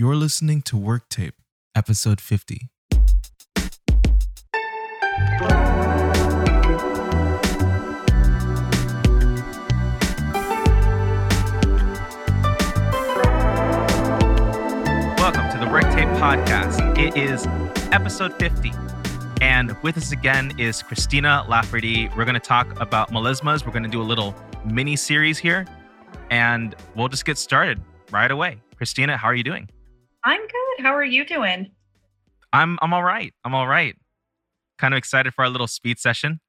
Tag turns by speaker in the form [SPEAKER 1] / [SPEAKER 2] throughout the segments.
[SPEAKER 1] You're listening to Work Tape, episode 50.
[SPEAKER 2] Welcome to the Work Tape Podcast. It is episode 50. And with us again is Christina Lafferty. We're going to talk about melismas. We're going to do a little mini series here, and we'll just get started right away. Christina, how are you doing?
[SPEAKER 3] I'm good. How are you doing?
[SPEAKER 2] I'm I'm all right. I'm all right. Kind of excited for our little speed session.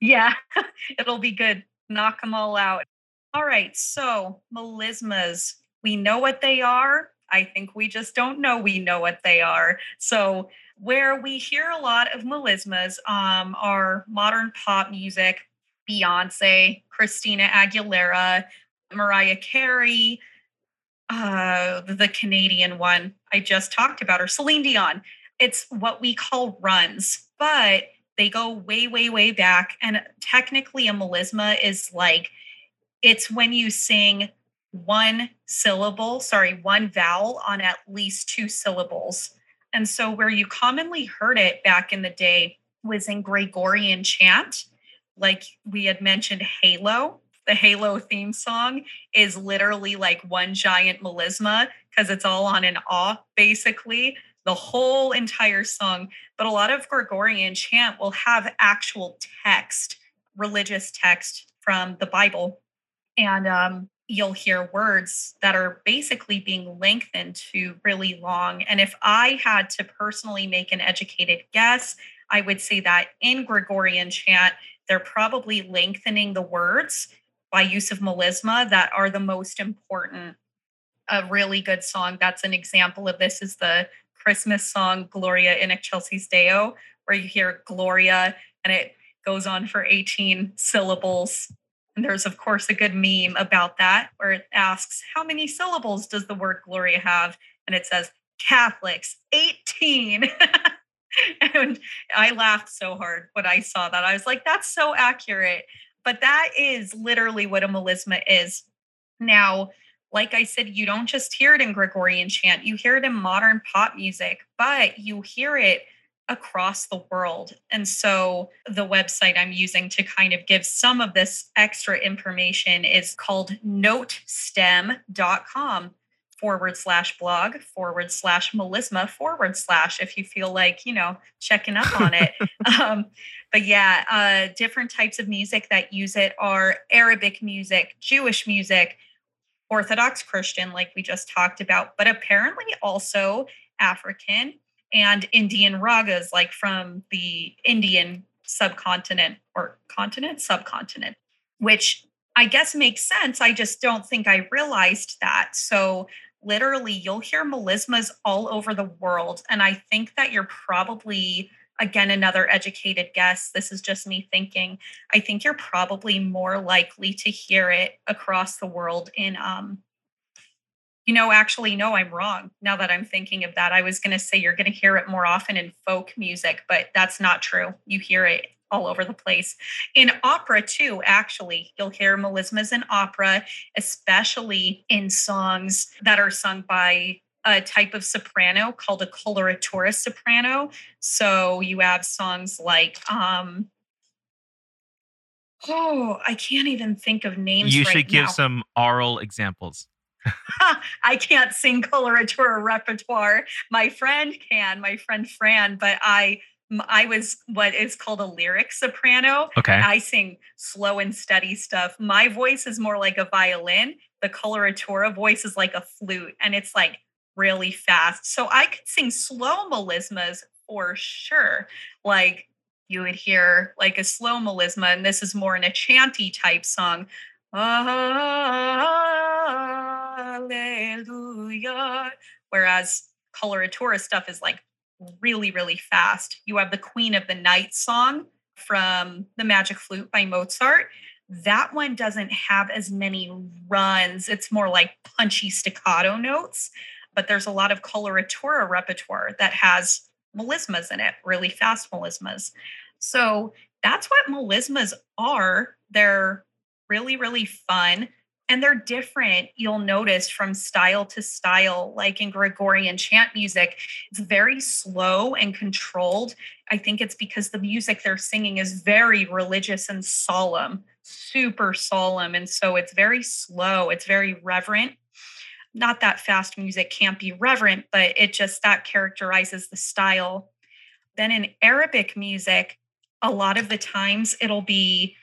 [SPEAKER 3] Yeah, it'll be good. Knock them all out. All right. So, melismas, we know what they are. I think we just don't know we know what they are. So, where we hear a lot of melismas um, are modern pop music, Beyonce, Christina Aguilera, Mariah Carey, uh, the Canadian one I just talked about, or Celine Dion. It's what we call runs, but they go way, way, way back. And technically, a melisma is like it's when you sing one syllable, sorry, one vowel on at least two syllables. And so, where you commonly heard it back in the day was in Gregorian chant, like we had mentioned, Halo. The Halo theme song is literally like one giant melisma because it's all on an off basically, the whole entire song. But a lot of Gregorian chant will have actual text, religious text from the Bible. And um, you'll hear words that are basically being lengthened to really long. And if I had to personally make an educated guess, I would say that in Gregorian chant, they're probably lengthening the words by use of melisma that are the most important. A really good song that's an example of this is the Christmas song Gloria in Excelsis Deo, where you hear Gloria and it goes on for 18 syllables. And there's, of course, a good meme about that where it asks, How many syllables does the word Gloria have? And it says, Catholics, 18. and I laughed so hard when I saw that. I was like, That's so accurate. But that is literally what a melisma is. Now, like I said, you don't just hear it in Gregorian chant, you hear it in modern pop music, but you hear it across the world. And so the website I'm using to kind of give some of this extra information is called notestem.com forward slash blog forward slash melisma forward slash if you feel like you know checking up on it um, but yeah uh, different types of music that use it are arabic music jewish music orthodox christian like we just talked about but apparently also african and indian ragas like from the indian subcontinent or continent subcontinent which I guess makes sense. I just don't think I realized that. So literally you'll hear melismas all over the world. And I think that you're probably, again, another educated guess. This is just me thinking. I think you're probably more likely to hear it across the world in um, you know, actually, no, I'm wrong. Now that I'm thinking of that, I was going to say you're going to hear it more often in folk music, but that's not true. You hear it all over the place. In opera, too, actually, you'll hear melismas in opera, especially in songs that are sung by a type of soprano called a coloratura soprano. So you have songs like, um, oh, I can't even think of names.
[SPEAKER 2] You
[SPEAKER 3] right
[SPEAKER 2] should give
[SPEAKER 3] now.
[SPEAKER 2] some oral examples.
[SPEAKER 3] I can't sing coloratura repertoire. My friend can, my friend Fran, but I I was what is called a lyric soprano.
[SPEAKER 2] Okay.
[SPEAKER 3] I sing slow and steady stuff. My voice is more like a violin. The coloratura voice is like a flute, and it's like really fast. So I could sing slow melismas for sure. Like you would hear like a slow melisma, and this is more in a chanty type song. Hallelujah. Whereas coloratura stuff is like really, really fast. You have the Queen of the Night song from The Magic Flute by Mozart. That one doesn't have as many runs. It's more like punchy staccato notes, but there's a lot of coloratura repertoire that has melismas in it, really fast melismas. So that's what melismas are. They're really, really fun. And they're different you'll notice from style to style like in gregorian chant music it's very slow and controlled. I think it's because the music they're singing is very religious and solemn super solemn and so it's very slow it's very reverent. Not that fast music can't be reverent but it just that characterizes the style. Then in arabic music a lot of the times it'll be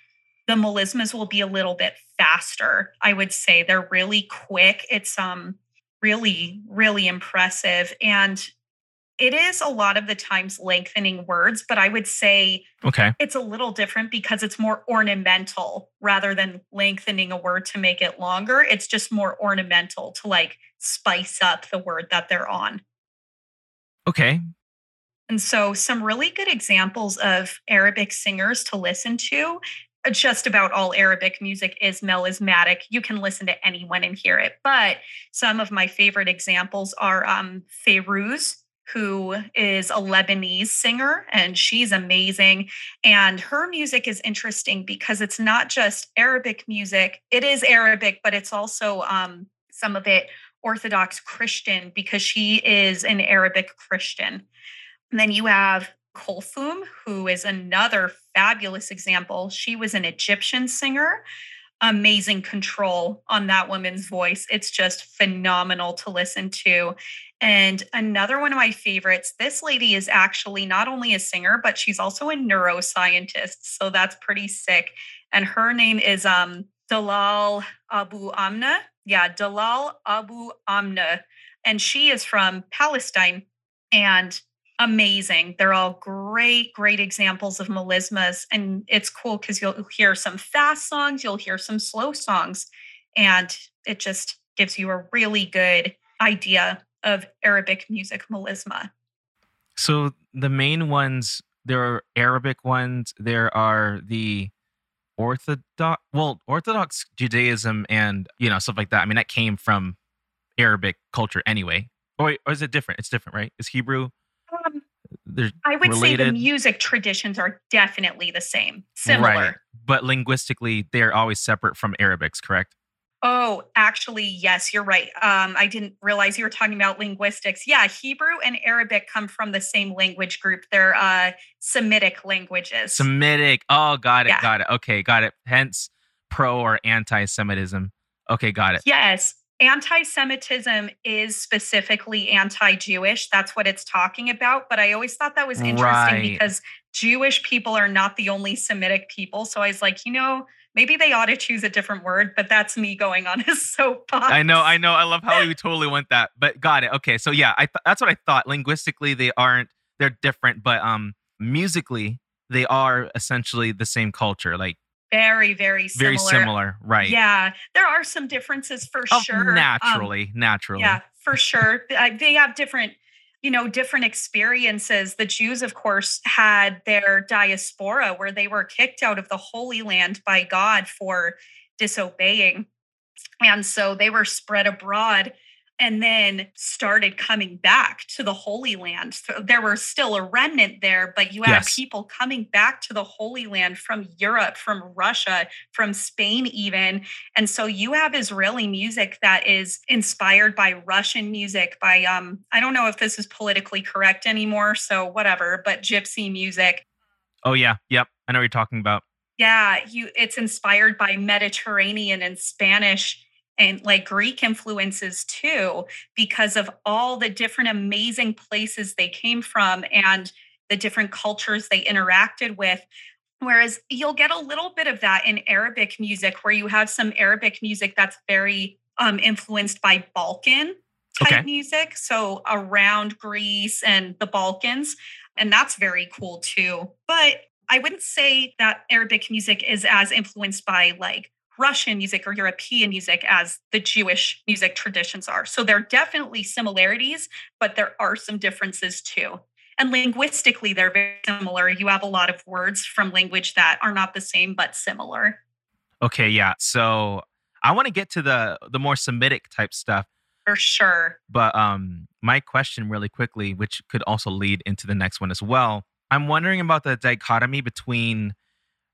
[SPEAKER 3] the melismas will be a little bit faster i would say. They're really quick. It's um really really impressive. And it is a lot of the times lengthening words but i would say
[SPEAKER 2] okay.
[SPEAKER 3] it's a little different because it's more ornamental rather than lengthening a word to make it longer. It's just more ornamental to like spice up the word that they're on.
[SPEAKER 2] Okay.
[SPEAKER 3] And so some really good examples of arabic singers to listen to just about all Arabic music is melismatic. You can listen to anyone and hear it. But some of my favorite examples are um, who is a Lebanese singer, and she's amazing. And her music is interesting because it's not just Arabic music, it is Arabic, but it's also um, some of it Orthodox Christian because she is an Arabic Christian. And then you have Kulthum, who is another fabulous example. She was an Egyptian singer. Amazing control on that woman's voice. It's just phenomenal to listen to. And another one of my favorites, this lady is actually not only a singer, but she's also a neuroscientist. So that's pretty sick. And her name is um, Dalal Abu Amna. Yeah, Dalal Abu Amna. And she is from Palestine. And amazing. They're all great, great examples of melismas. And it's cool because you'll hear some fast songs, you'll hear some slow songs, and it just gives you a really good idea of Arabic music melisma.
[SPEAKER 2] So the main ones, there are Arabic ones, there are the Orthodox, well, Orthodox Judaism and, you know, stuff like that. I mean, that came from Arabic culture anyway. Or, or is it different? It's different, right? Is Hebrew
[SPEAKER 3] um, I would related. say the music traditions are definitely the same, similar. Right.
[SPEAKER 2] But linguistically, they're always separate from Arabics, correct?
[SPEAKER 3] Oh, actually, yes, you're right. Um, I didn't realize you were talking about linguistics. Yeah, Hebrew and Arabic come from the same language group. They're uh, Semitic languages.
[SPEAKER 2] Semitic. Oh, got it. Yeah. Got it. Okay, got it. Hence, pro or anti Semitism. Okay, got it.
[SPEAKER 3] Yes anti Semitism is specifically anti Jewish. That's what it's talking about. But I always thought that was interesting right. because Jewish people are not the only Semitic people. So I was like, you know, maybe they ought to choose a different word, but that's me going on a soapbox.
[SPEAKER 2] I know, I know. I love how you totally went that, but got it. Okay. So yeah, I th- that's what I thought. Linguistically, they aren't, they're different, but um musically, they are essentially the same culture. Like
[SPEAKER 3] very very similar.
[SPEAKER 2] very similar. right.
[SPEAKER 3] Yeah there are some differences for
[SPEAKER 2] oh,
[SPEAKER 3] sure.
[SPEAKER 2] Naturally um, naturally
[SPEAKER 3] yeah for sure. They have different you know different experiences. The jews of course had their diaspora where they were kicked out of the holy land by god for disobeying. And so they were spread abroad and then started coming back to the Holy Land. So there were still a remnant there, but you have yes. people coming back to the Holy Land from Europe, from Russia, from Spain, even. And so you have Israeli music that is inspired by Russian music, by, um, I don't know if this is politically correct anymore, so whatever, but gypsy music.
[SPEAKER 2] Oh, yeah. Yep. I know what you're talking about.
[SPEAKER 3] Yeah, you it's inspired by Mediterranean and Spanish and like Greek influences too, because of all the different amazing places they came from and the different cultures they interacted with. Whereas you'll get a little bit of that in Arabic music, where you have some Arabic music that's very um, influenced by Balkan type okay. music. So around Greece and the Balkans. And that's very cool too. But I wouldn't say that Arabic music is as influenced by like Russian music or European music as the Jewish music traditions are. So there are definitely similarities, but there are some differences too. And linguistically, they're very similar. You have a lot of words from language that are not the same, but similar.
[SPEAKER 2] Okay, yeah. So I want to get to the the more Semitic type stuff.
[SPEAKER 3] For sure.
[SPEAKER 2] But um my question really quickly, which could also lead into the next one as well. I'm wondering about the dichotomy between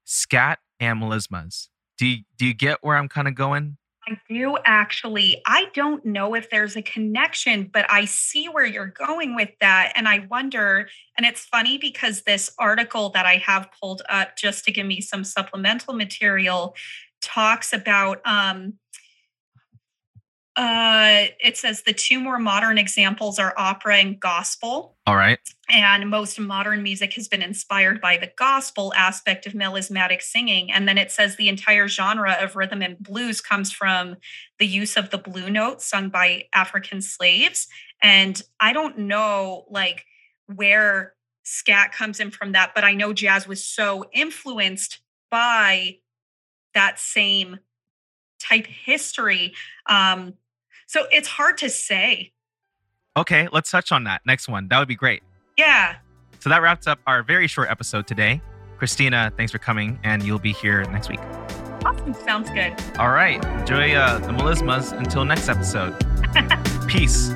[SPEAKER 2] scat and melismas. Do you, do you get where I'm kind of going?
[SPEAKER 3] I do actually. I don't know if there's a connection, but I see where you're going with that. And I wonder, and it's funny because this article that I have pulled up just to give me some supplemental material talks about um, uh, it says the two more modern examples are opera and gospel.
[SPEAKER 2] All right.
[SPEAKER 3] And most modern music has been inspired by the gospel aspect of melismatic singing. And then it says the entire genre of rhythm and blues comes from the use of the blue notes sung by African slaves. And I don't know like where scat comes in from that, but I know jazz was so influenced by that same type history. Um, so it's hard to say.
[SPEAKER 2] Okay, let's touch on that. Next one. That would be great.
[SPEAKER 3] Yeah.
[SPEAKER 2] So that wraps up our very short episode today. Christina, thanks for coming, and you'll be here next week.
[SPEAKER 3] Awesome. Sounds good.
[SPEAKER 2] All right. Enjoy uh, the melismas until next episode. Peace.